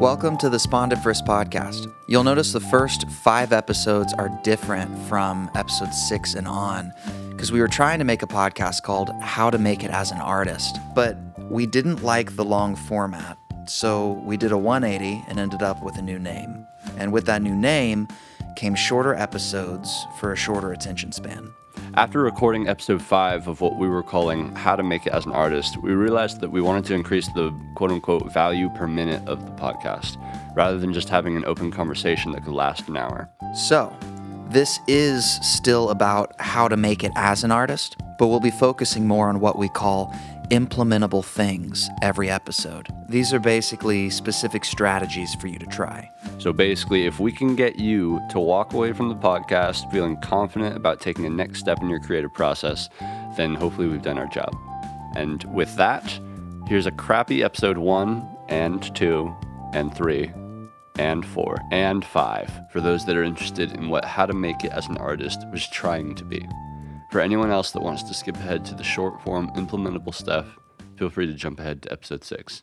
Welcome to the Spondiferous podcast. You'll notice the first five episodes are different from episode six and on because we were trying to make a podcast called How to Make It as an Artist, but we didn't like the long format. So we did a 180 and ended up with a new name. And with that new name came shorter episodes for a shorter attention span. After recording episode 5 of what we were calling How to Make It as an Artist, we realized that we wanted to increase the quote unquote value per minute of the podcast, rather than just having an open conversation that could last an hour. So, this is still about how to make it as an artist, but we'll be focusing more on what we call implementable things every episode. These are basically specific strategies for you to try. So basically, if we can get you to walk away from the podcast feeling confident about taking the next step in your creative process, then hopefully we've done our job. And with that, here's a crappy episode one and two and three and four and five for those that are interested in what How to Make It as an Artist was trying to be. For anyone else that wants to skip ahead to the short form implementable stuff, feel free to jump ahead to episode six.